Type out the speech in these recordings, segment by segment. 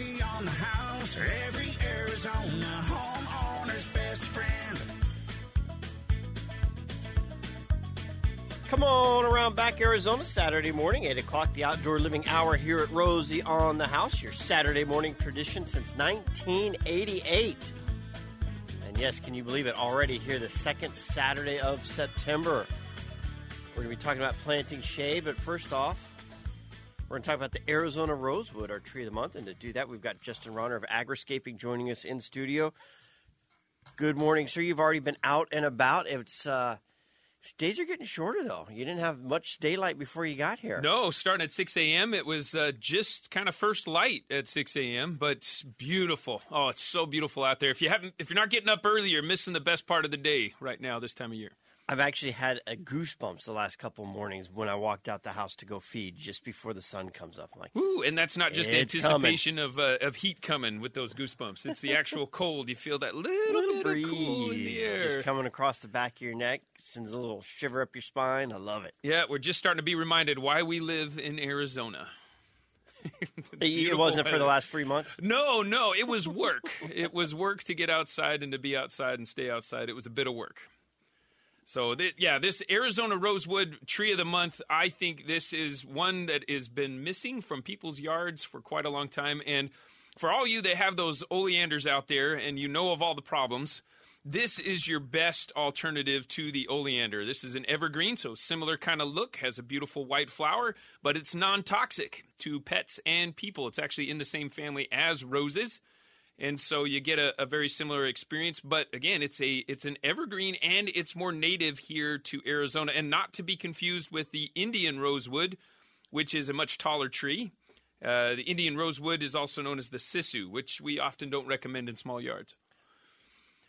Rosie on the house, every Arizona homeowner's best friend. Come on around back Arizona Saturday morning, 8 o'clock, the outdoor living hour here at Rosie on the House, your Saturday morning tradition since 1988. And yes, can you believe it? Already here, the second Saturday of September. We're going to be talking about planting shade, but first off, we're going to talk about the Arizona Rosewood, our tree of the month. And to do that, we've got Justin Rohner of Agriscaping joining us in studio. Good morning, sir. You've already been out and about. It's uh, days are getting shorter, though. You didn't have much daylight before you got here. No, starting at 6 a.m. It was uh, just kind of first light at 6 a.m., but beautiful. Oh, it's so beautiful out there. If you haven't, if you're not getting up early, you're missing the best part of the day right now this time of year. I've actually had a goosebumps the last couple mornings when I walked out the house to go feed just before the sun comes up. I'm like, Ooh, and that's not just anticipation of uh, of heat coming with those goosebumps. It's the actual cold. You feel that little, little bit breeze of cool in the air. just coming across the back of your neck, sends a little shiver up your spine. I love it. yeah, we're just starting to be reminded why we live in Arizona. It wasn't for the last three months. No, no, it was work. it was work to get outside and to be outside and stay outside. It was a bit of work. So, th- yeah, this Arizona Rosewood Tree of the Month, I think this is one that has been missing from people's yards for quite a long time. And for all you that have those oleanders out there and you know of all the problems, this is your best alternative to the oleander. This is an evergreen, so similar kind of look, has a beautiful white flower, but it's non toxic to pets and people. It's actually in the same family as roses and so you get a, a very similar experience. But again, it's a it's an evergreen and it's more native here to Arizona, and not to be confused with the Indian rosewood, which is a much taller tree. Uh, the Indian rosewood is also known as the sissoo, which we often don't recommend in small yards.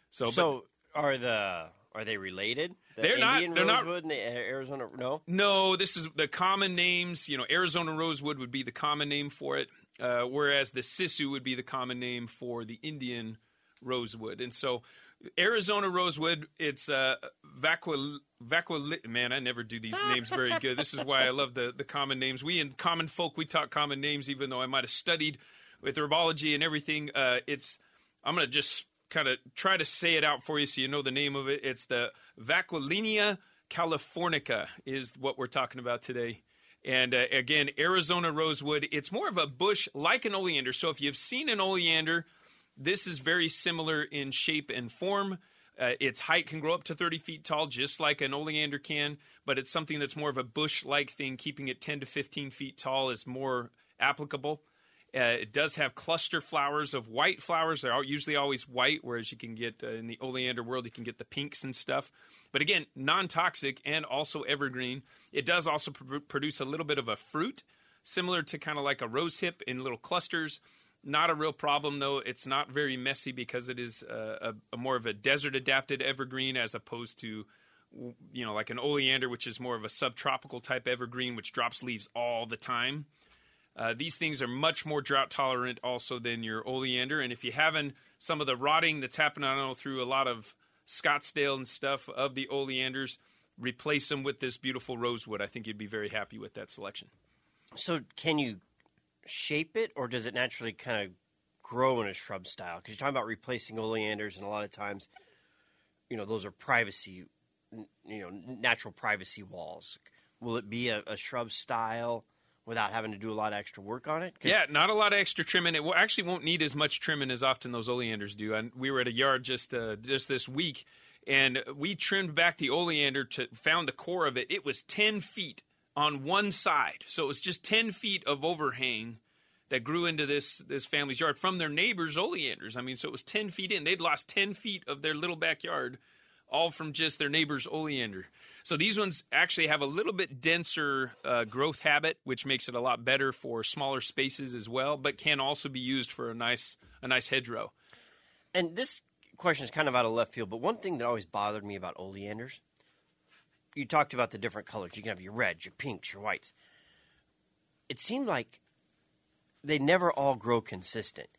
So, but- So are the are they related? The They're not- they're not- and the Arizona. No, No, this is the common names. You know, Arizona rosewood would be the common name for it, uh, whereas the sissoo would be the common name for the Indian rosewood. And so, Arizona rosewood, it's uh. Man, I never do these names very good. This is why I love the the common names. We in common folk, we talk common names, even though I might have studied with herbology and everything. Uh, it's I'm gonna just kind of try to say it out for you so you know the name of it. It's the Vauquelinia californica is what we're talking about today. And uh, again, Arizona rosewood, it's more of a bush like an oleander. So if you've seen an oleander, this is very similar in shape and form. Uh, its height can grow up to 30 feet tall, just like an oleander can, but it's something that's more of a bush like thing. Keeping it 10 to 15 feet tall is more applicable. Uh, it does have cluster flowers of white flowers. They're all, usually always white, whereas you can get uh, in the oleander world, you can get the pinks and stuff. But again, non toxic and also evergreen. It does also pr- produce a little bit of a fruit, similar to kind of like a rose hip in little clusters. Not a real problem though. It's not very messy because it is uh, a, a more of a desert adapted evergreen as opposed to you know like an oleander which is more of a subtropical type evergreen which drops leaves all the time. Uh, these things are much more drought tolerant also than your oleander. And if you're having some of the rotting that's happening, I know through a lot of Scottsdale and stuff of the oleanders, replace them with this beautiful rosewood. I think you'd be very happy with that selection. So can you shape it, or does it naturally kind of grow in a shrub style? Because you're talking about replacing oleanders, and a lot of times, you know, those are privacy, you know, natural privacy walls. Will it be a, a shrub style without having to do a lot of extra work on it. Yeah, not a lot of extra trimming. It actually won't need as much trimming as often those oleanders do. And we were at a yard just uh, just this week, and we trimmed back the oleander to found the core of it. It was ten feet on one side, so it was just ten feet of overhang that grew into this this family's yard from their neighbors' oleanders. I mean, so it was ten feet in. They'd lost ten feet of their little backyard, all from just their neighbor's oleander. So these ones actually have a little bit denser uh, growth habit, which makes it a lot better for smaller spaces as well, but can also be used for a nice a nice hedgerow. And this question is kind of out of left field, but one thing that always bothered me about oleanders, you talked about the different colors. You can have your reds, your pinks, your whites. It seemed like they never all grow consistent.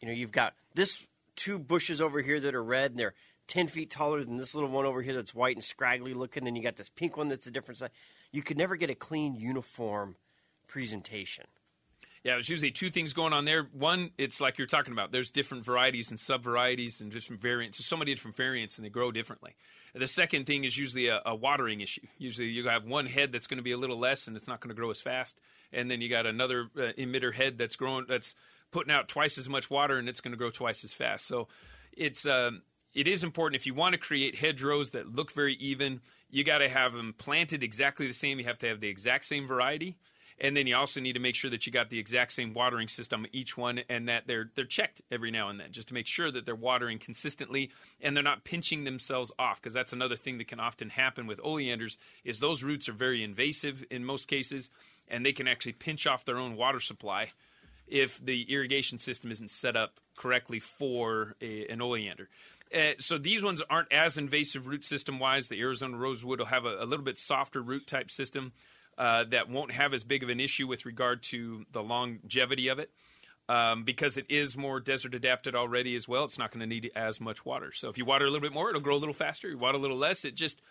You know, you've got this two bushes over here that are red and they're 10 feet taller than this little one over here that's white and scraggly looking. Then you got this pink one that's a different size. You could never get a clean, uniform presentation. Yeah, there's usually two things going on there. One, it's like you're talking about. There's different varieties and sub varieties and different variants. There's so many different variants, and they grow differently. The second thing is usually a, a watering issue. Usually, you have one head that's going to be a little less, and it's not going to grow as fast, and then you got another uh, emitter head that's growing that's putting out twice as much water, and it's going to grow twice as fast. So, it's um, it is important if you want to create hedgerows that look very even. You got to have them planted exactly the same. You have to have the exact same variety and then you also need to make sure that you got the exact same watering system each one, and that they're they're checked every now and then, just to make sure that they're watering consistently and they're not pinching themselves off. Because that's another thing that can often happen with oleanders is those roots are very invasive in most cases, and they can actually pinch off their own water supply if the irrigation system isn't set up correctly for a, an oleander. Uh, so these ones aren't as invasive root system wise. The Arizona rosewood will have a, a little bit softer root type system uh, that won't have as big of an issue with regard to the longevity of it. Um, because it is more desert adapted already as well. It's not going to need as much water. So if you water a little bit more, it'll grow a little faster. You water a little less, it just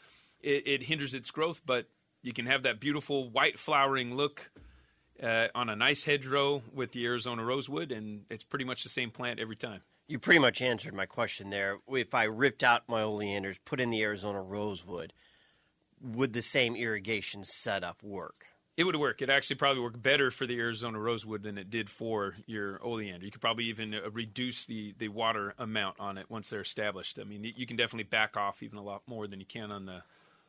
it, it hinders its growth. But you can have that beautiful white flowering look uh, on a nice hedgerow with the Arizona rosewood, and it's pretty much the same plant every time. You pretty much answered my question there. If I ripped out my oleanders, put in the Arizona rosewood, would the same irrigation setup work? It would work. It actually probably work better for the Arizona rosewood than it did for your oleander. You could probably even uh, reduce the, the water amount on it once they're established. I mean, you can definitely back off even a lot more than you can on the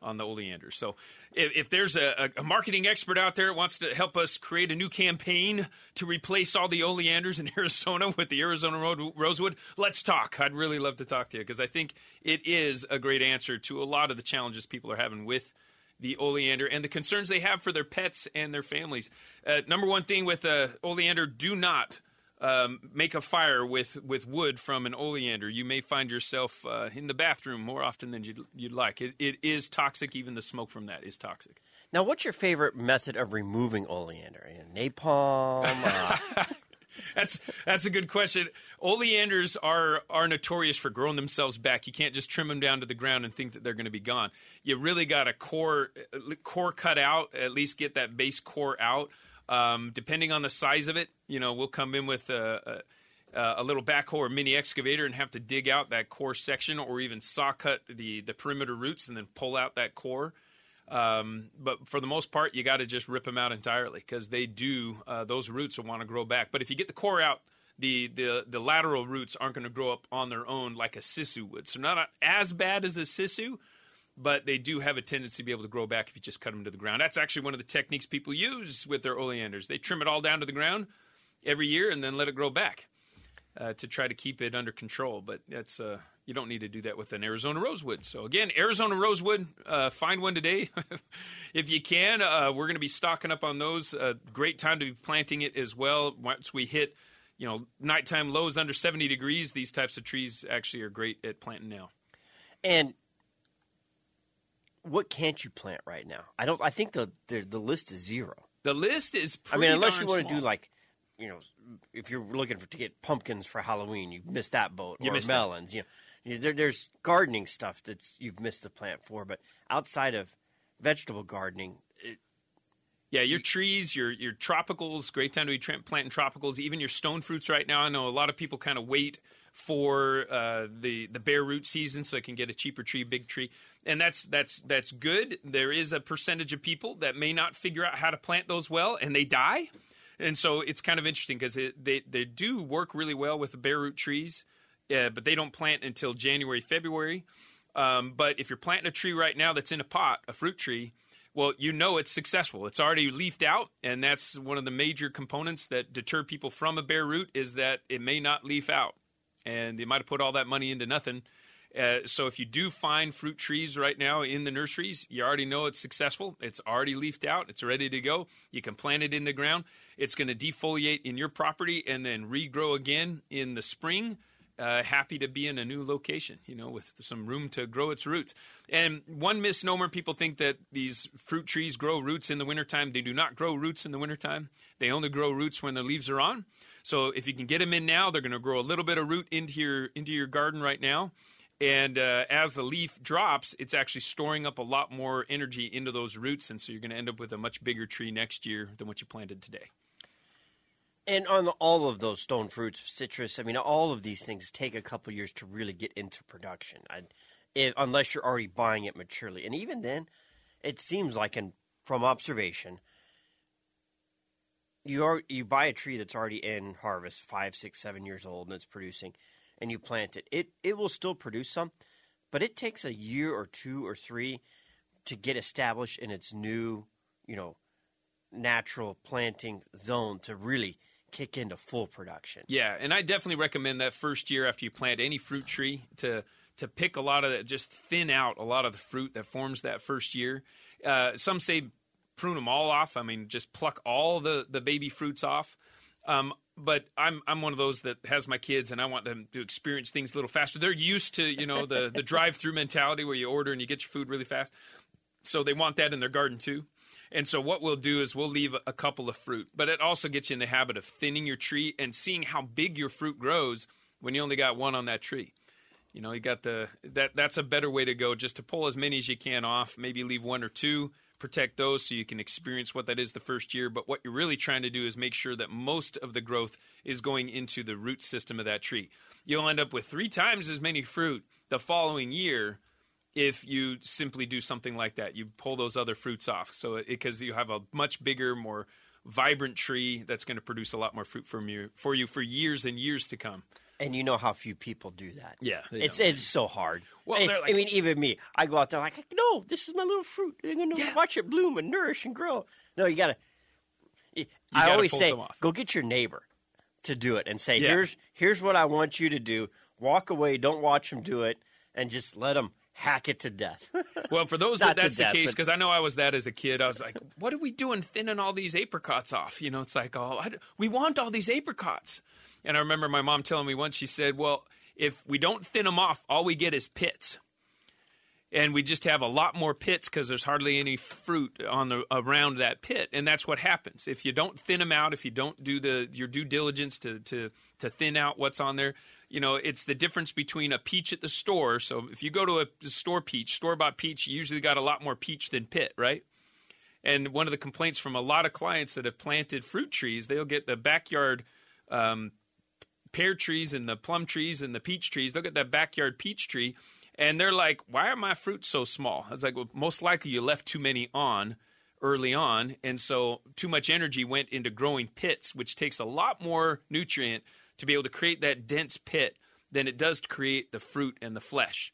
on the oleander. So, if, if there's a, a, marketing expert out there that wants to help us create a new campaign to replace all the oleanders in Arizona with the Arizona rosewood, let's talk. I'd really love to talk to you because I think it is a great answer to a lot of the challenges people are having with the oleander and the concerns they have for their pets and their families. Uh, number one thing with uh, oleander: do not um, make a fire with, with wood from an oleander, you may find yourself uh, in the bathroom more often than you'd, you'd like. It, it is toxic. Even the smoke from that is toxic. Now, what's your favorite method of removing oleander? Napalm? Uh... that's that's a good question. Oleanders are are notorious for growing themselves back. You can't just trim them down to the ground and think that they're going to be gone. You really got a core core cut out. At least get that base core out. Um, depending on the size of it, you know, we'll come in with a, a, a, little backhoe or mini excavator and have to dig out that core section, or even saw cut the the perimeter roots and then pull out that core. Um, but for the most part, you got to just rip them out entirely because they do uh, those roots will want to grow back. But if you get the core out, the the the lateral roots aren't going to grow up on their own like a sissoo would. So not as bad as a sissoo, but they do have a tendency to be able to grow back if you just cut them to the ground. That's actually one of the techniques people use with their oleanders. They trim it all down to the ground every year and then let it grow back uh, to try to keep it under control. But that's uh, you don't need to do that with an Arizona rosewood. So again, Arizona rosewood, uh, find one today if you can. Uh, we're going to be stocking up on those. Uh, great time to be planting it as well. Once we hit, you know, nighttime lows under 70 degrees, these types of trees actually are great at planting now. And what can't you plant right now? I don't. I think the the, the list is zero. The list is. I mean, unless you want to do like, you know, if you're looking for to get pumpkins for Halloween, you missed that boat. You or melons. That. You know, there, there's gardening stuff that's you've missed the plant for, but outside of vegetable gardening, it, yeah, your trees, your your tropicals, great time to be planting tropicals. Even your stone fruits right now. I know a lot of people kind of wait for uh, the the bare root season, so it can get a cheaper tree, big tree, and that's that's that's good. There is a percentage of people that may not figure out how to plant those well, and they die. And so it's kind of interesting because they they do work really well with the bare root trees, uh, but they don't plant until January February. Um, but if you're planting a tree right now that's in a pot, a fruit tree, well, you know it's successful. It's already leafed out, and that's one of the major components that deter people from a bare root is that it may not leaf out and they might have put all that money into nothing. Uh, so if you do find fruit trees right now in the nurseries, you already know it's successful. It's already leafed out. It's ready to go. You can plant it in the ground. It's going to defoliate in your property and then regrow again in the spring. Uh, happy to be in a new location, you know, with some room to grow its roots. And one misnomer people think that these fruit trees grow roots in the wintertime. They do not grow roots in the wintertime, they only grow roots when their leaves are on. So if you can get them in now, they're going to grow a little bit of root into your into your garden right now. And uh, as the leaf drops, it's actually storing up a lot more energy into those roots, and so you're going to end up with a much bigger tree next year than what you planted today. And on all of those stone fruits, citrus, I mean, all of these things take a couple years to really get into production, I, if, unless you're already buying it maturely. And even then, it seems like, in, from observation, you are you buy a tree that's already in harvest, five, six, seven years old, and it's producing, and you plant it. It it will still produce some, but it takes a year or two or three to get established in its new, you know, natural planting zone to really kick into full production. Yeah, and I definitely recommend that first year after you plant any fruit tree to to pick a lot of that, just thin out a lot of the fruit that forms that first year. Uh, some say prune them all off. I mean, just pluck all the the baby fruits off. Um, but I'm I'm one of those that has my kids, and I want them to experience things a little faster. They're used to you know the the drive through mentality where you order and you get your food really fast, so they want that in their garden too. And so what we'll do is we'll leave a couple of fruit, but it also gets you in the habit of thinning your tree and seeing how big your fruit grows when you only got one on that tree. You know, you got the that that's a better way to go just to pull as many as you can off, maybe leave one or two, protect those so you can experience what that is the first year, but what you're really trying to do is make sure that most of the growth is going into the root system of that tree. You'll end up with 3 times as many fruit the following year if you simply do something like that. You pull those other fruits off. So because you have a much bigger, more vibrant tree that's going to produce a lot more fruit from you for you for years and years to come. And you know how few people do that. Yeah, it's don't. it's so hard. Well, I, they're I mean, even me, I go out there like, no, this is my little fruit. I'm gonna Yeah. watch it bloom and nourish and grow. No, you gotta. I gotta always say, go get your neighbor to do it and say, Yeah. here's here's what I want you to do. Walk away, don't watch them do it, and just let them hack it to death. Well, for those that that's the death, case, because I know I was that as a kid. I was like, "What are we doing, thinning all these apricots off?" You know, it's like, "Oh, I we want all these apricots." And I remember my mom telling me once. She said, "Well, if we don't thin them off, all we get is pits." And we just have a lot more pits because there's hardly any fruit on the around that pit, and that's what happens if you don't thin them out. If you don't do the your due diligence to to to thin out what's on there, you know it's the difference between a peach at the store. So if you go to a store peach, store bought peach, you usually got a lot more peach than pit, right? And one of the complaints from a lot of clients that have planted fruit trees, they'll get the backyard um, pear trees and the plum trees and the peach trees. They'll get that backyard peach tree, and they're like, "Why are my fruits so small?" I was like, "Well, most likely you left too many on early on, and so too much energy went into growing pits, which takes a lot more nutrient to be able to create that dense pit than it does to create the fruit and the flesh."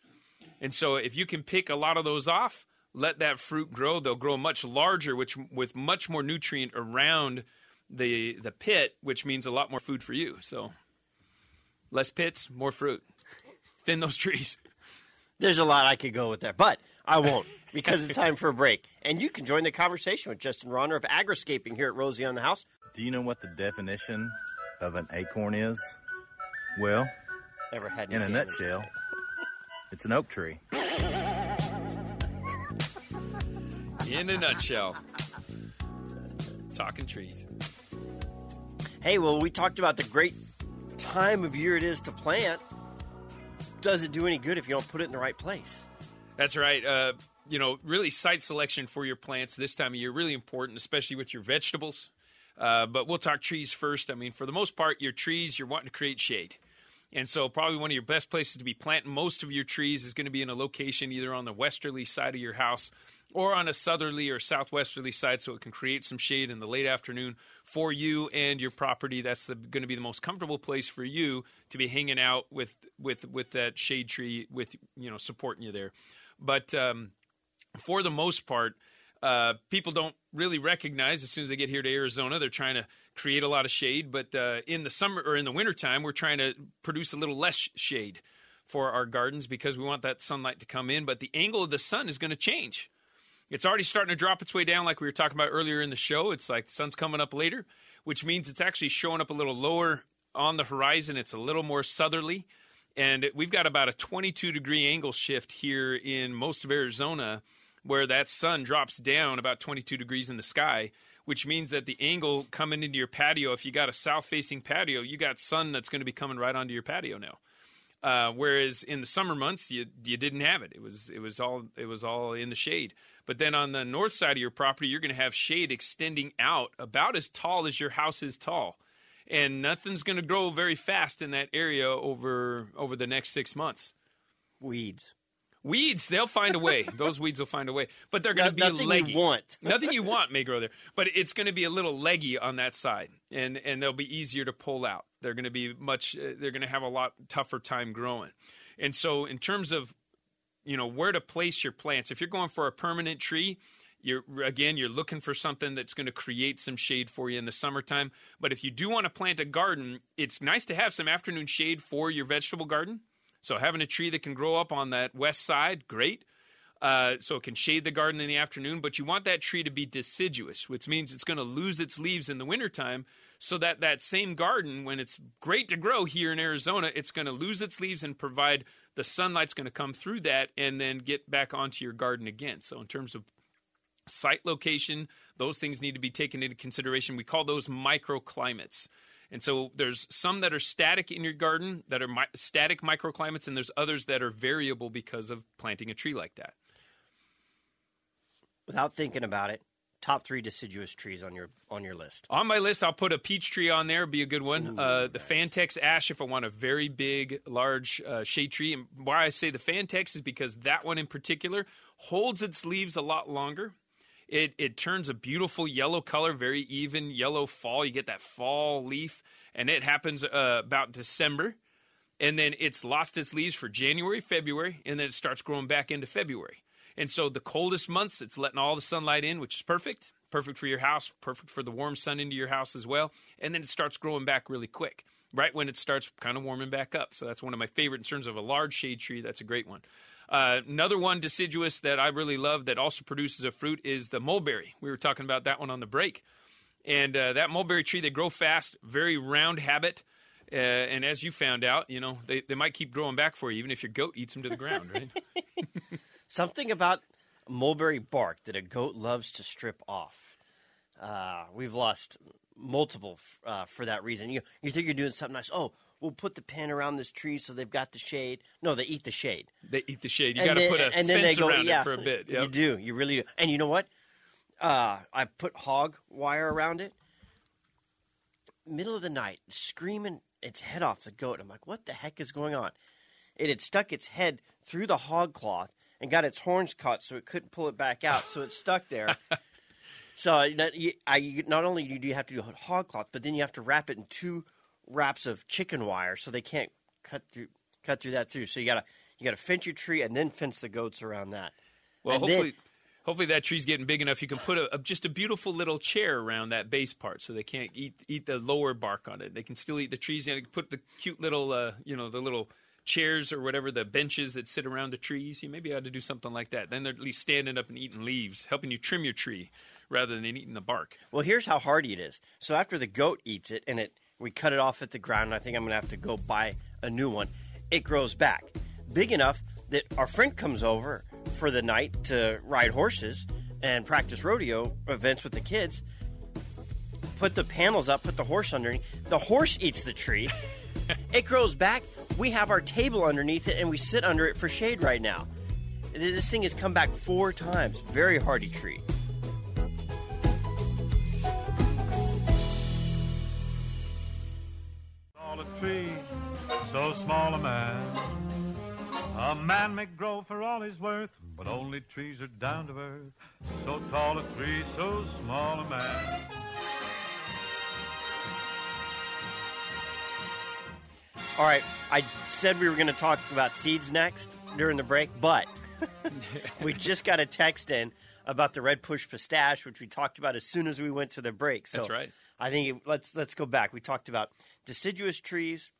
And so if you can pick a lot of those off, let that fruit grow, they'll grow much larger, which with much more nutrient around the the pit, which means a lot more food for you. So less pits, more fruit. Thin those trees. There's a lot I could go with there, but I won't because it's time for a break. And you can join the conversation with Justin Rohner of Agriscaping here at Rosie on the House. Do you know what the definition of an acorn is? Well, Ever had any in a damage. nutshell, it's an oak tree. In a nutshell. Talking trees. Hey, well, we talked about the great time of year it is to plant. Does it do any good if you don't put it in the right place? That's right. Uh, you know, really site selection for your plants this time of year really important, especially with your vegetables. Uh, but we'll talk trees first. I mean, for the most part, your trees you're wanting to create shade, and so probably one of your best places to be planting most of your trees is going to be in a location either on the westerly side of your house or on a southerly or southwesterly side, so it can create some shade in the late afternoon for you and your property. That's going to be the most comfortable place for you to be hanging out with with with that shade tree with you know supporting you there. But um, for the most part, uh, people don't really recognize as soon as they get here to Arizona, they're trying to create a lot of shade. But uh, in the summer or in the wintertime, we're trying to produce a little less shade for our gardens because we want that sunlight to come in. But the angle of the sun is going to change. It's already starting to drop its way down, like we were talking about earlier in the show. It's like the sun's coming up later, which means it's actually showing up a little lower on the horizon. It's a little more southerly. And we've got about a 22 degree angle shift here in most of Arizona where that sun drops down about 22 degrees in the sky, which means that the angle coming into your patio, if you got a south facing patio, you got sun that's going to be coming right onto your patio now. Uh, whereas in the summer months, you you didn't have it. It was it was all it was all in the shade. But then on the north side of your property, you're going to have shade extending out about as tall as your house is tall. and nothing's going to grow very fast in that area over over the next six months. Weeds. Weeds, they'll find a way. Those weeds will find a way, but they're going to be Nothing leggy. you want. Nothing you want may grow there, but it's going to be a little leggy on that side, and and they'll be easier to pull out. They're going to be much. Uh, they're going to have a lot tougher time growing, and so in terms of you know where to place your plants, if you're going for a permanent tree. You're again, you're looking for something that's going to create some shade for you in the summertime. But if you do want to plant a garden, it's nice to have some afternoon shade for your vegetable garden. So having a tree that can grow up on that west side, great. Uh, so it can shade the garden in the afternoon, but you want that tree to be deciduous, which means it's going to lose its leaves in the wintertime. So that that same garden, when it's great to grow here in Arizona, it's going to lose its leaves and provide the sunlight's going to come through that and then get back onto your garden again. So in terms of site location, those things need to be taken into consideration. We call those microclimates. And so there's some that are static in your garden that are mi- static microclimates, and there's others that are variable because of planting a tree like that. Without thinking about it, top three deciduous trees on your on your list. On my list, I'll put a peach tree on there, be a good one. uh, the Fan-Tex ash, if I want a very big, large uh, shade tree. And why I say the Fan-Tex is because that one in particular holds its leaves a lot longer. It, it turns a beautiful yellow color, very even yellow fall. You get that fall leaf, and it happens uh, about December. And then it's lost its leaves for January, February, and then it starts growing back into February. And so the coldest months, it's letting all the sunlight in, which is perfect. Perfect for your house, perfect for the warm sun into your house as well. And then it starts growing back really quick, right when it starts kind of warming back up. So that's one of my favorite in terms of a large shade tree. That's a great one. Uh, another one deciduous that I really love that also produces a fruit is the mulberry. We were talking about that one on the break. And uh, that mulberry tree, they grow fast, very round habit. Uh, and as you found out, you know, they, they might keep growing back for you, even if your goat eats them to the ground, right? Something about mulberry bark that a goat loves to strip off. Uh, we've lost multiple uh, for that reason. You you think you're doing something nice? Oh, we'll put the pin around this tree so they've got the shade. No, they eat the shade. They eat the shade. You got to put a and fence go, around yeah, it for a bit. You do. You really do. And you know what? Uh, I put hog wire around it. Middle of the night, screaming its head off the goat. I'm like, what the heck is going on? It had stuck its head through the hog cloth and got its horns caught, so it couldn't pull it back out. So it's stuck there. so not, you, I, not only do you have to do hog cloth, but then you have to wrap it in two wraps of chicken wire, so they can't cut through cut through that through. So you gotta you gotta fence your tree and then fence the goats around that. Well, And then- hopefully, hopefully that tree's getting big enough. You can put a, a- just a beautiful little chair around that base part, so they can't eat eat the lower bark on it. They can still eat the trees. And put the cute little, uh, you know, the little chairs or whatever the benches that sit around the trees. You maybe ought to do something like that. Then they're at least standing up and eating leaves, helping you trim your tree rather than eating the bark. Well, here's how hardy it is. So after the goat eats it and it we cut it off at the ground, and I think I'm gonna have to go buy a new one. It grows back, big enough that our friend comes over for the night to ride horses and practice rodeo events with the kids. Put the panels up, put the horse underneath. The horse eats the tree. it grows back. We have our table underneath it, and we sit under it for shade right now. This thing has come back four times. Very hardy tree. Tree, so small a man. A man may grow for all he's worth, but only trees are down to earth. So tall a tree, so small a man. All right, I said we were going to talk about seeds next during the break, but we just got a text in about the red push pistache, which we talked about as soon as we went to the break. So That's right. I think it, let's let's go back. We talked about deciduous trees.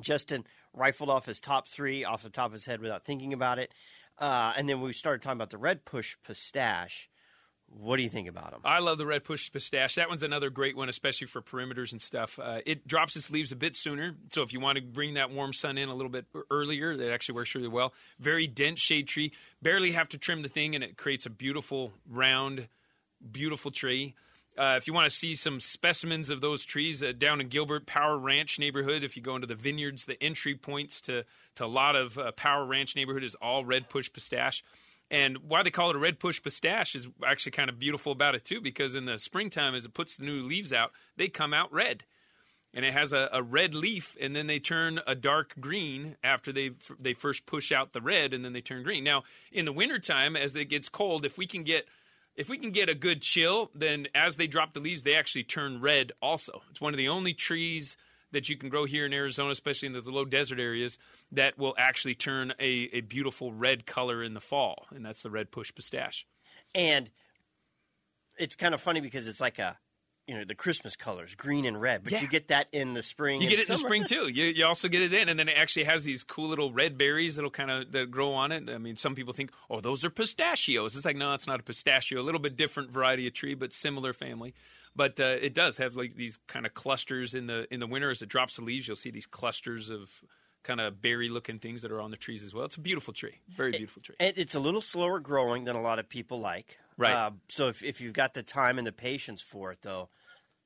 Justin rifled off his top three off the top of his head without thinking about it, uh, and then we started talking about the red push pistache. What do you think about them? I love the red push pistache. That one's another great one, especially for perimeters and stuff. Uh, it drops its leaves a bit sooner, so if you want to bring that warm sun in a little bit earlier, that actually works really well. Very dense shade tree. Barely have to trim the thing, and it creates a beautiful round, beautiful tree. Uh, if you want to see some specimens of those trees uh, down in Gilbert Power Ranch neighborhood, if you go into the vineyards, the entry points to to a lot of uh, Power Ranch neighborhood is all red push pistache. And why they call it a red push pistache is actually kind of beautiful about it too, because in the springtime, as it puts the new leaves out, they come out red. and it has a, a red leaf, and then they turn a dark green after they they first push out the red, and then they turn green. Now, in the wintertime, as it gets cold, if we can get if we can get a good chill, then as they drop the leaves, they actually turn red also. It's one of the only trees that you can grow here in Arizona, especially in the, low desert areas, that will actually turn a, a beautiful red color in the fall, and that's the red push pistache. And it's kind of funny because it's like a, you know, the Christmas colors, green and red, but Yeah. you get that in the spring. You get it in the spring too. You, you also get it in, and then it actually has these cool little red berries that'll kind of that grow on it. I mean, some people think, oh, those are pistachios. It's like, no, it's not a pistachio. A little bit different variety of tree, but similar family. But uh, it does have like these kind of clusters in the in the winter as it drops the leaves. You'll see these clusters of kind of berry looking things that are on the trees as well. It's a beautiful tree, very beautiful tree. And it's a little slower growing than a lot of people like. Right. Uh, so if, if you've got the time and the patience for it, though,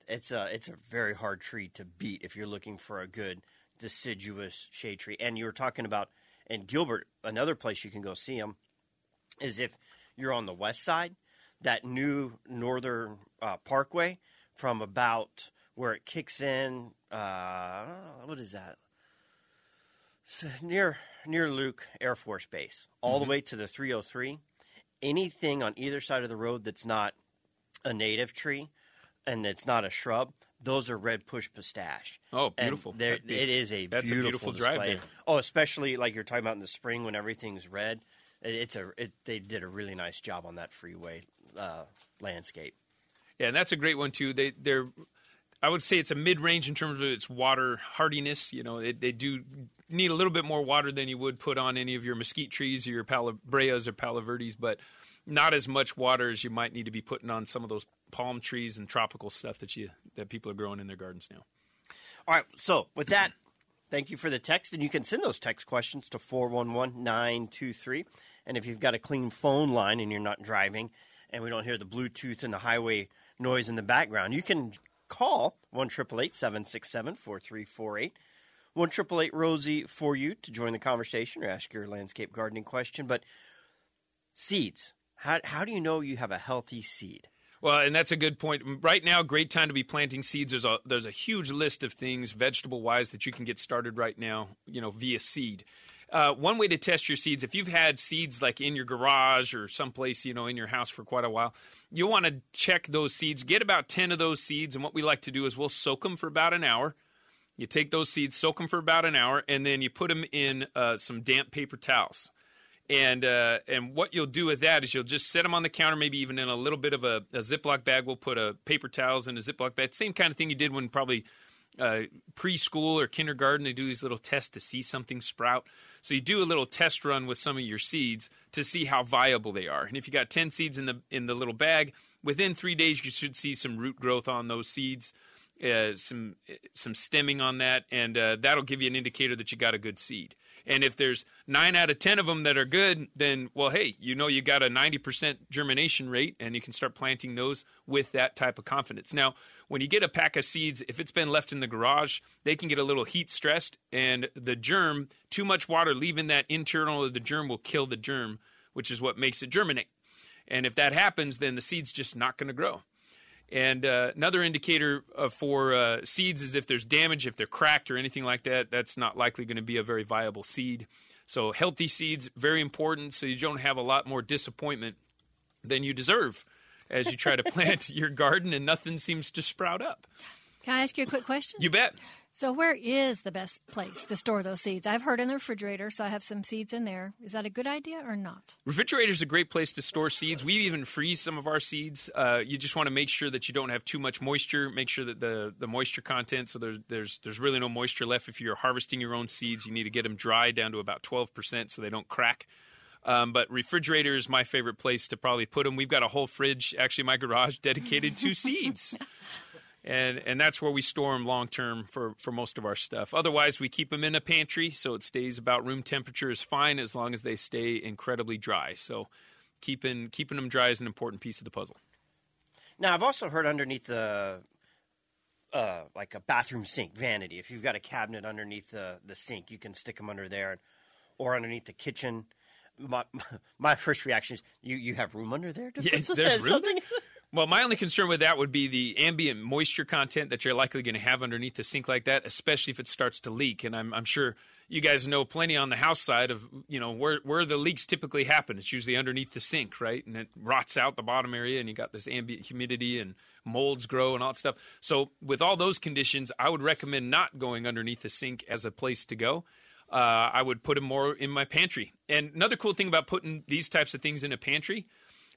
it's a it's a very hard tree to beat if you're looking for a good deciduous shade tree. And you were talking about in Gilbert, another place you can go see them is if you're on the west side, that new northern uh, parkway from about where it kicks in. Uh, what is that? S- near near Luke Air Force Base, all the way to the 303. Anything on either side of the road that's not a native tree and that's not a shrub, those are red push pistache. Oh, beautiful. be- it is a that's a beautiful, beautiful drive there. Oh, especially like you're talking about in the spring when everything's red. It, it's a it, they did a really nice job on that freeway uh, landscape. Yeah, and that's a great one too. They they're I would say it's a mid range in terms of its water hardiness. You know, they, they do need a little bit more water than you would put on any of your mesquite trees or your palo breas or palo verdes, but not as much water as you might need to be putting on some of those palm trees and tropical stuff that you that people are growing in their gardens now. All right. So with that, thank you for the text, and you can send those text questions to four one one nine two three. And if you've got a clean phone line and you're not driving, and we don't hear the Bluetooth and the highway noise in the background, you can call one triple eight seven six seven four three four eight. One triple eight Rosie for you to join the conversation or ask your landscape gardening question. But seeds, how how do you know you have a healthy seed? Well, and that's a good point. Right now, great time to be planting seeds. There's a there's a huge list of things vegetable wise that you can get started right now. You know, via seed. Uh, one way to test your seeds, if you've had seeds like in your garage or someplace, you know, in your house for quite a while, you want to check those seeds. Get about 10 of those seeds. And what we like to do is we'll soak them for about an hour. You take those seeds, soak them for about an hour, and then you put them in uh, some damp paper towels. And uh, and what you'll do with that is you'll just set them on the counter, maybe even in a little bit of a, a Ziploc bag. We'll put a paper towels in a Ziploc bag. Same kind of thing you did when probably uh, preschool or kindergarten. They do these little tests to see something sprout. So you do a little test run with some of your seeds to see how viable they are. And if you got ten seeds in the in the little bag, within three days you should see some root growth on those seeds. Uh, some some stemming on that, and uh, that'll give you an indicator that you got a good seed. And if there's nine out of ten of them that are good, then well, hey, you know you got a ninety percent germination rate, and you can start planting those with that type of confidence. Now, when you get a pack of seeds, if it's been left in the garage, they can get a little heat stressed, and the germ, too much water leaving that internal of the germ will kill the germ, which is what makes it germinate. And if that happens, then the seed's just not going to grow. And uh, another indicator uh, for uh, seeds is if there's damage, if they're cracked or anything like that, that's not likely going to be a very viable seed. So healthy seeds, very important, so you don't have a lot more disappointment than you deserve as you try to plant your garden and nothing seems to sprout up. Can I ask you a quick question? You bet. So, where is the best place to store those seeds? I've heard in the refrigerator, so I have some seeds in there. Is that a good idea or not? Refrigerator is a great place to store seeds. We even freeze some of our seeds. Uh, you just want to make sure that you don't have too much moisture. Make sure that the, the moisture content, so there's there's there's really no moisture left. If you're harvesting your own seeds, you need to get them dry down to about 12% so they don't crack. Um, but refrigerator is my favorite place to probably put them. We've got a whole fridge, actually, my garage dedicated to seeds. And, and that's where we store them long term for, for most of our stuff. Otherwise, we keep them in a pantry so it stays about room temperature is fine as long as they stay incredibly dry. So keeping keeping them dry is an important piece of the puzzle. Now, I've also heard underneath the, uh, like a bathroom sink vanity, if you've got a cabinet underneath the, the sink, you can stick them under there, or underneath the kitchen. My, my first reaction is, you, you have room under there? To Yeah, there's room something? Well, my only concern with that would be the ambient moisture content that you're likely going to have underneath the sink like that, especially if it starts to leak. And I'm, I'm sure you guys know plenty on the house side of you know where where the leaks typically happen. It's usually underneath the sink, right? And it rots out the bottom area, and you got this ambient humidity and molds grow and all that stuff. So with all those conditions, I would recommend not going underneath the sink as a place to go. Uh, I would put them more in my pantry. And another cool thing about putting these types of things in a pantry.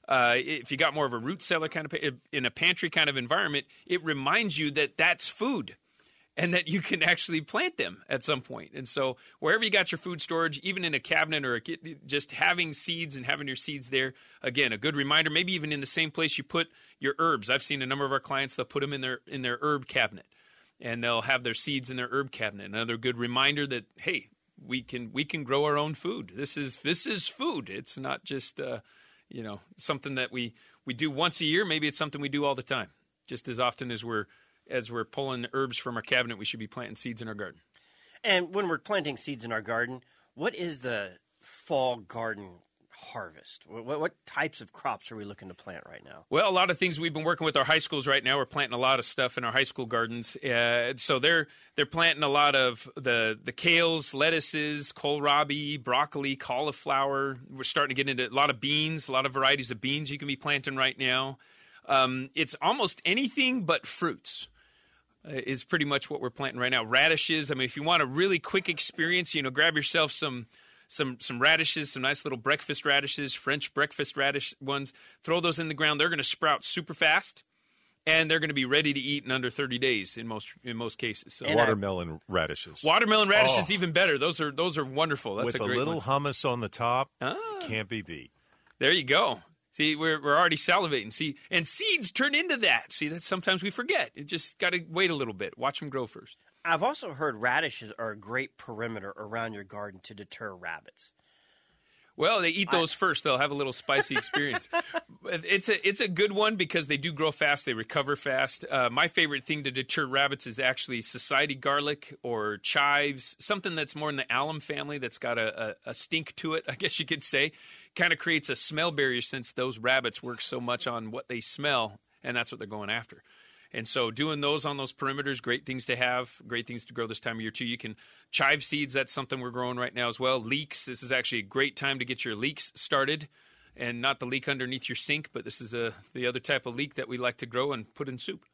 Uh, if you got more of a root cellar kind of in a pantry kind of environment, it reminds you that that's food and that you can actually plant them at some point. And so, wherever you got your food storage, even in a cabinet or a, just having seeds and having your seeds there, again, a good reminder. Maybe even in the same place you put your herbs. I've seen a number of our clients they'll put them in their in their herb cabinet, and they'll have their seeds in their herb cabinet. Another good reminder that hey, we can we can grow our own food. This is this is food. It's not just uh, you know something that we we do once a year. Maybe it's something we do all the time, just as often as we're as we're pulling herbs from our cabinet, we should be planting seeds in our garden. And when we're planting seeds in our garden, what is the fall garden harvest? What, what, types of crops are we looking to plant right now? Well, a lot of things we've been working with our high schools right now. We're planting a lot of stuff in our high school gardens. Uh, so they're they're planting a lot of the the kales, lettuces, kohlrabi, broccoli, cauliflower. We're starting to get into a lot of beans, a lot of varieties of beans you can be planting right now. Um, it's almost anything but fruits. Uh, is pretty much what we're planting right now. Radishes. I mean, if you want a really quick experience, you know, grab yourself some some some radishes, some nice little breakfast radishes, French breakfast radish ones. Throw those in the ground. They're going to sprout super fast, and they're going to be ready to eat in under 30 days in most in most cases. So watermelon radishes. Watermelon radishes oh. even better. Those are those are wonderful. That's with a, a little one. hummus on the top. Ah. Can't be beat. There you go. See, we're, we're already salivating. See, and seeds turn into that. See, that sometimes we forget. It just got to wait a little bit. Watch them grow first. I've also heard radishes are a great perimeter around your garden to deter rabbits. Well, they eat those I, first. They'll have a little spicy experience. it's a it's a good one because they do grow fast. They recover fast. Uh, my favorite thing to deter rabbits is actually society garlic or chives, something that's more in the allium family that's got a, a, a stink to it. I guess you could say, kind of creates a smell barrier since those rabbits work so much on what they smell, and that's what they're going after. And so doing those on those perimeters, great things to have, great things to grow this time of year too. You can chive seeds, that's something we're growing right now as well. Leeks, this is actually a great time to get your leeks started. And not the leek underneath your sink, but this is a, the other type of leek that we like to grow and put in soup.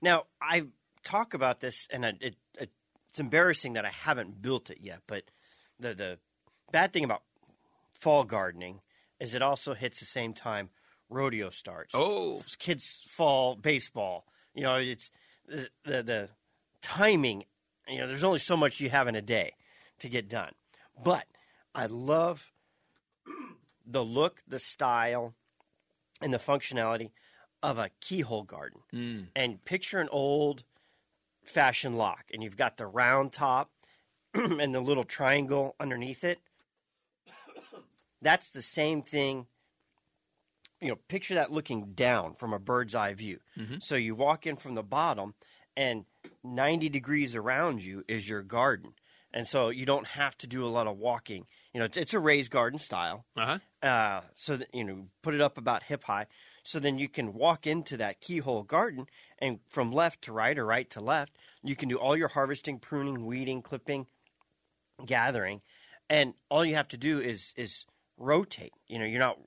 Now, I talk about this, and it, it, it's embarrassing that I haven't built it yet, but the, the bad thing about fall gardening is it also hits the same time rodeo starts. Oh, kids fall baseball, you know, it's the, the, the timing. You know, there's only so much you have in a day to get done. But I love the look, the style, and the functionality of a keyhole garden. Mm. And picture an old fashioned lock, and you've got the round top and the little triangle underneath it. That's the same thing you know, picture that looking down from a bird's eye view. Mm-hmm. So you walk in from the bottom, and 90 degrees around you is your garden. And so you don't have to do a lot of walking. You know, it's, it's a raised garden style. Uh-huh. Uh, so that, you know, put it up about hip high. So then you can walk into that keyhole garden, and from left to right or right to left, you can do all your harvesting, pruning, weeding, clipping, gathering, and all you have to do is is rotate. You know, you're not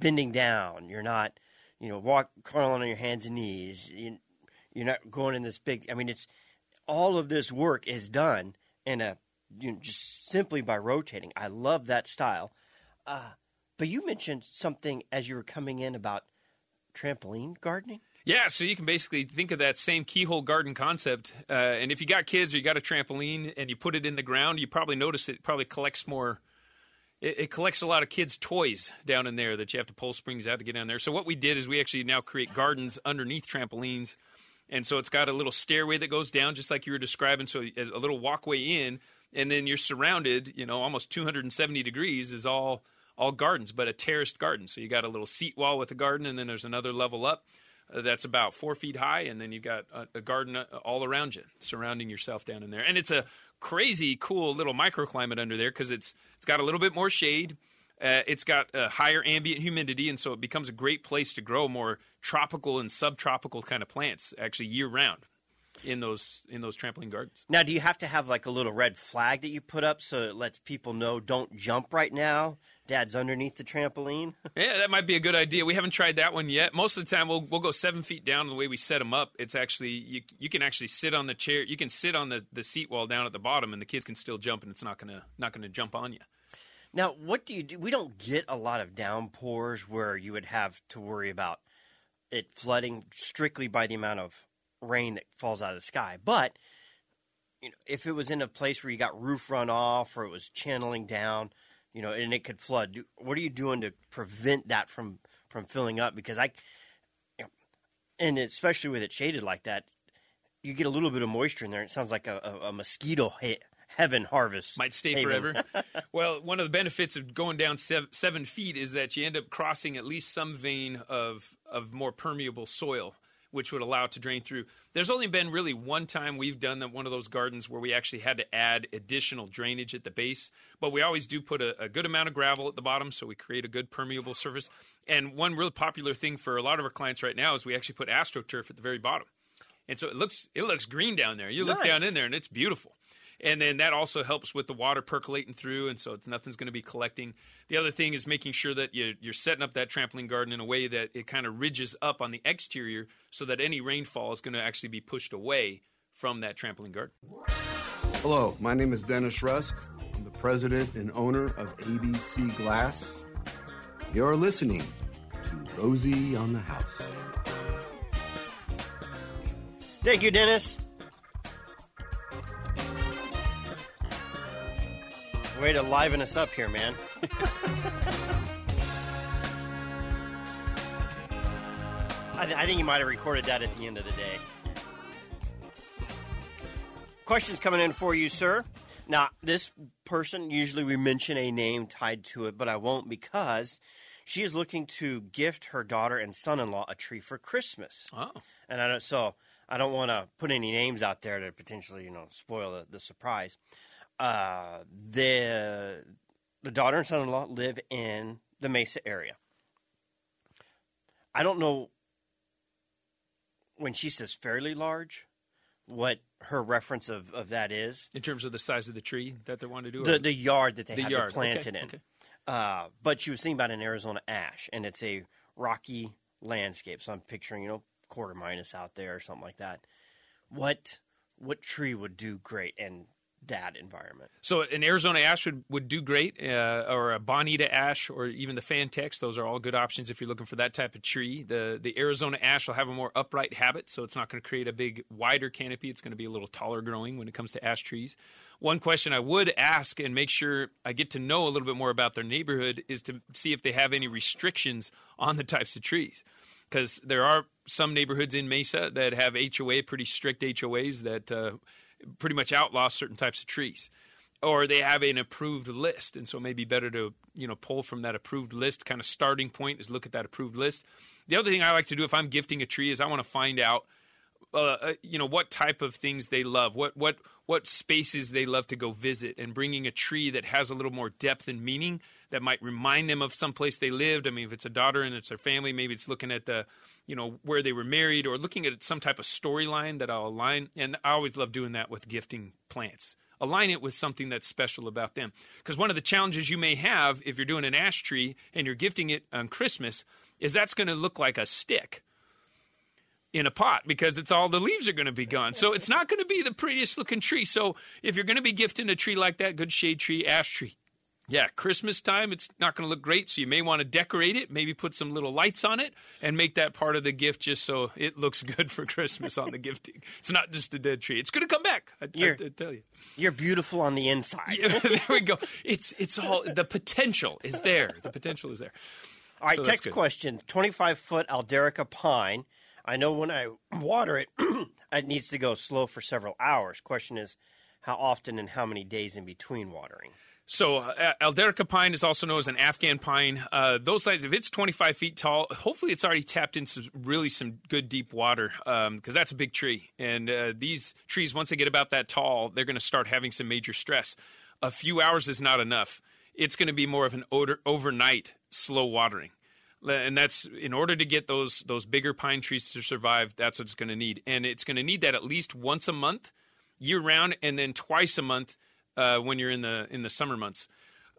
bending down. You're not, you know, walk crawling on your hands and knees. You, you're not going in this big. I mean, it's all of this work is done in a you know, just simply by rotating. I love that style. Uh, but you mentioned something as you were coming in about trampoline gardening. Yeah, so you can basically think of that same keyhole garden concept. Uh, and if you got kids or you got a trampoline and you put it in the ground, you probably notice it probably collects more it, it, collects a lot of kids' toys down in there that you have to pull springs out to get down there. So what we did is we actually now create gardens underneath trampolines, and so it's got a little stairway that goes down, just like you were describing. So a little walkway in, and then you're surrounded. You know, almost 270 degrees is all all gardens, but a terraced garden. So you got a little seat wall with a garden, and then there's another level up. Uh, that's about four feet high, and then you've got a, a garden uh, all around you, surrounding yourself down in there. And it's a crazy cool little microclimate under there because it's it's got a little bit more shade. Uh, it's got a higher ambient humidity, and so it becomes a great place to grow more tropical and subtropical kind of plants actually year round in those in those trampoline gardens. Now, do you have to have like a little red flag that you put up so it lets people know don't jump right now? Dad's underneath the trampoline. Yeah, that might be a good idea. We haven't tried that one yet. Most of the time, we'll we'll go seven feet down. The way we set them up, it's actually you you can actually sit on the chair. You can sit on the, the seat wall down at the bottom, and the kids can still jump, and it's not gonna not gonna jump on you. Now, what do you do? We don't get a lot of downpours where you would have to worry about it flooding strictly by the amount of rain that falls out of the sky. But you know, if it was in a place where you got roof runoff or it was channeling down, you know, and it could flood, do- what are you doing to prevent that from from filling up? Because I, you know, and especially with it shaded like that, you get a little bit of moisture in there. It sounds like a, a, a mosquito he- heaven harvest. Might stay haven. forever. well, one of the benefits of going down seven, seven feet is that you end up crossing at least some vein of of more permeable soil, which would allow it to drain through. There's only been really one time we've done that one of those gardens where we actually had to add additional drainage at the base, but we always do put a, a good amount of gravel at the bottom, so we create a good permeable surface. And one real popular thing for a lot of our clients right now is we actually put astroturf at the very bottom and so it looks it looks green down there. You look Nice. down in there, and it's beautiful. And then that also helps with the water percolating through, and so it's nothing's going to be collecting. The other thing is making sure that you're, you're setting up that trampoline garden in a way that it kind of ridges up on the exterior, so that any rainfall is going to actually be pushed away from that trampoline garden. Hello, my name is Dennis Rusk. I'm the president and owner of ABC Glass. You're listening to Rosie on the House. Thank you, Dennis. Way to liven us up here, man. I, th- I think you might have recorded that at the end of the day. Questions coming in for you, sir. Now, this person, usually we mention a name tied to it, but I won't because she is looking to gift her daughter and son in law a tree for Christmas Oh, and I don't, so I don't want to put any names out there to potentially you know spoil the, the surprise. Uh, the the daughter and son-in-law live in the Mesa area. I don't know when she says fairly large, what her reference of, of that is. in terms of the size of the tree that they want to do, The the yard that they The have yard, it planted okay, in. okay. Uh, but she was thinking about an Arizona ash, and it's a rocky landscape. So I'm picturing, you know, quarter minus out there or something like that. What what tree would do great in that environment? So an Arizona ash would, would do great, uh, or a Bonita ash, or even the Fan-Tex. Those are all good options if you're looking for that type of tree. The the Arizona ash will have a more upright habit, so it's not going to create a big wider canopy. It's going to be a little taller growing when it comes to ash trees. One question I would ask and make sure I get to know a little bit more about their neighborhood is to see if they have any restrictions on the types of trees because there are some neighborhoods in Mesa that have HOA, pretty strict HOAs that uh, pretty much outlaw certain types of trees, or they have an approved list, and so it may be better to you know pull from that approved list. Kind of starting point is look at that approved list. The other thing I like to do if I'm gifting a tree is I want to find out uh, uh, you know what type of things they love, what what what spaces they love to go visit, and bringing a tree that has a little more depth and meaning that might remind them of some place they lived. I mean, if it's a daughter and it's their family, maybe it's looking at the you know where they were married or looking at some type of storyline that I'll align. And I always love doing that with gifting plants. Align it with something that's special about them. Because one of the challenges you may have if you're doing an ash tree and you're gifting it on Christmas is that's going to look like a stick in a pot because it's all the leaves are going to be gone. So it's not going to be the prettiest looking tree. So if you're going to be gifting a tree like that, good shade tree, ash tree. Yeah, Christmas time, it's not going to look great. So you may want to decorate it, maybe put some little lights on it, and make that part of the gift just so it looks good for Christmas on the gifting. It's not just a dead tree. It's going to come back. I, I, I tell you. You're beautiful on the inside. there we go. It's it's all the potential is there. The potential is there. All right, So text question 25 foot Eldarica pine. I know when I water it, it needs to go slow for several hours. Question is, how often and how many days in between watering? So, uh, Eldarica pine is also known as an Afghan pine. Uh, those sites, if it's 25 feet tall, hopefully it's already tapped into really some good deep water because that's a big tree. And uh, these trees, once they get about that tall, they're going to start having some major stress. A few hours is not enough. It's going to be more of an odor, overnight slow watering. And that's in order to get those those bigger pine trees to survive. That's what it's going to need, and it's going to need that at least once a month, year round, and then twice a month uh, when you're in the in the summer months.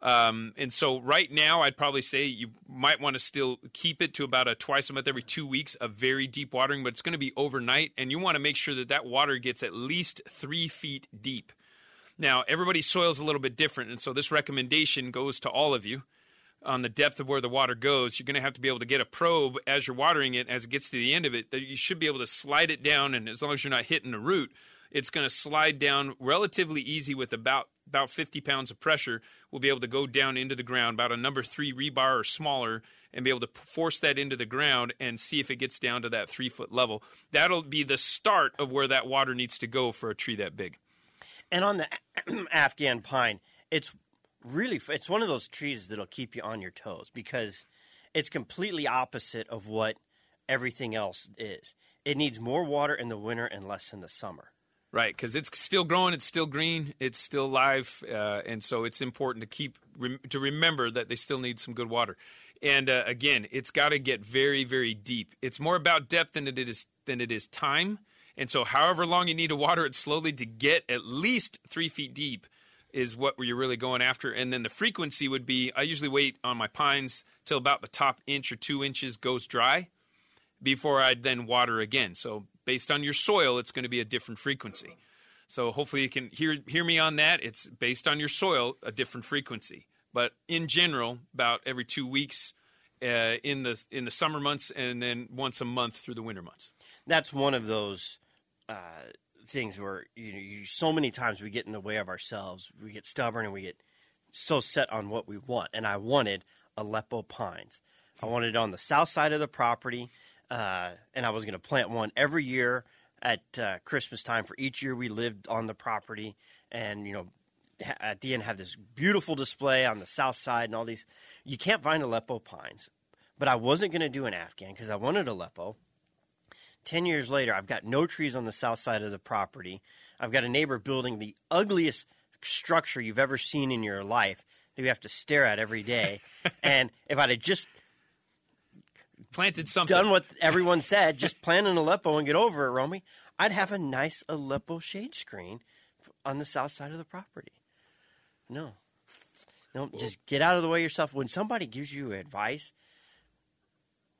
Um, and so right now, I'd probably say you might want to still keep it to about a twice a month, every two weeks of very deep watering, but it's going to be overnight, and you want to make sure that that water gets at least three feet deep. Now, everybody's soil is a little bit different, and so this recommendation goes to all of you on the depth of where the water goes. You're going to have to be able to get a probe as you're watering it, as it gets to the end of it, that you should be able to slide it down, and as long as you're not hitting the root, it's going to slide down relatively easy with about about 50 pounds of pressure. We'll be able to go down into the ground, about a number three rebar or smaller, and be able to force that into the ground and see if it gets down to that three foot level. That'll be the start of where that water needs to go for a tree that big. And on the Afghan pine, it's really it's one of those trees that'll keep you on your toes because it's completely opposite of what everything else is. It needs more water in the winter and less in the summer. Right, because it's still growing, it's still green, it's still live, uh, and so it's important to keep rem- to remember that they still need some good water. And uh, again, it's got to get very, very deep. It's more about depth than it is than it is time. And so, however long you need to water it slowly to get at least three feet deep is what you're really going after. And then the frequency would be I usually wait on my pines till about the top inch or two inches goes dry before I then water again. So based on your soil, it's going to be a different frequency. So hopefully you can hear hear me on that. It's based on your soil, a different frequency. But in general, about every two weeks uh, in the in the summer months, and then once a month through the winter months. That's one of those uh, things where you know you, so many times we get in the way of ourselves. We get stubborn and we get so set on what we want. And I wanted Aleppo pines. I wanted it on the south side of the property, uh, and I was going to plant one every year at uh, Christmas time for each year we lived on the property. And you know, ha- at the end have this beautiful display on the south side and all these. You can't find Aleppo pines, but I wasn't going to do an Afghan because I wanted Aleppo. Ten years later, I've got no trees on the south side of the property. I've got a neighbor building the ugliest structure you've ever seen in your life that you have to stare at every day. and if I'd have just Planted something. done what everyone said, just plant an Aleppo and get over it, Romy, I'd have a nice Aleppo shade screen on the south side of the property. No. No, just get out of the way yourself. When somebody gives you advice,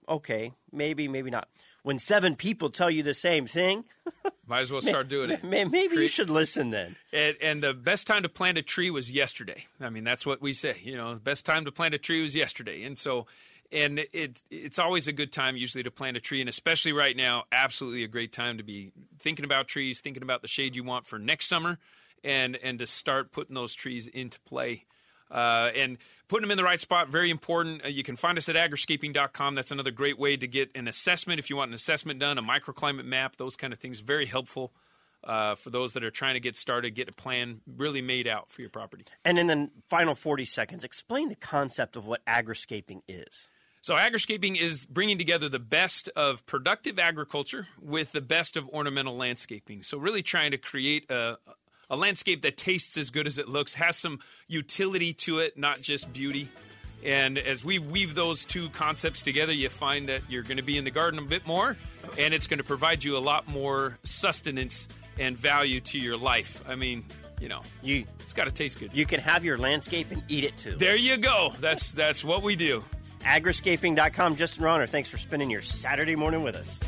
okay, maybe, maybe not. When seven people tell you the same thing, Might as well start doing it. may- maybe you should listen then. And, and the best time to plant a tree was yesterday. I mean, that's what we say. You know, the best time to plant a tree was yesterday. And so, and it it's always a good time usually to plant a tree, and especially right now, absolutely a great time to be thinking about trees, thinking about the shade you want for next summer, and and to start putting those trees into play. Uh, and putting them in the right spot, very important. Uh, you can find us at agriscaping.com. That's another great way to get an assessment if you want an assessment done, a microclimate map, those kind of things. Very helpful uh, for those that are trying to get started, get a plan really made out for your property. And in the final 40 seconds, explain the concept of what agriscaping is. So, agriscaping is bringing together the best of productive agriculture with the best of ornamental landscaping. So, really trying to create a, a landscape that tastes as good as it looks, has some utility to it, not just beauty. And as we weave those two concepts together, you find that you're going to be in the garden a bit more, and it's going to provide you a lot more sustenance and value to your life. I mean, you know, You it's got to taste good. you can have your landscape and eat it too. there you go. That's that's what we do. Agriscaping.com. Justin Rohner, thanks for spending your Saturday morning with us.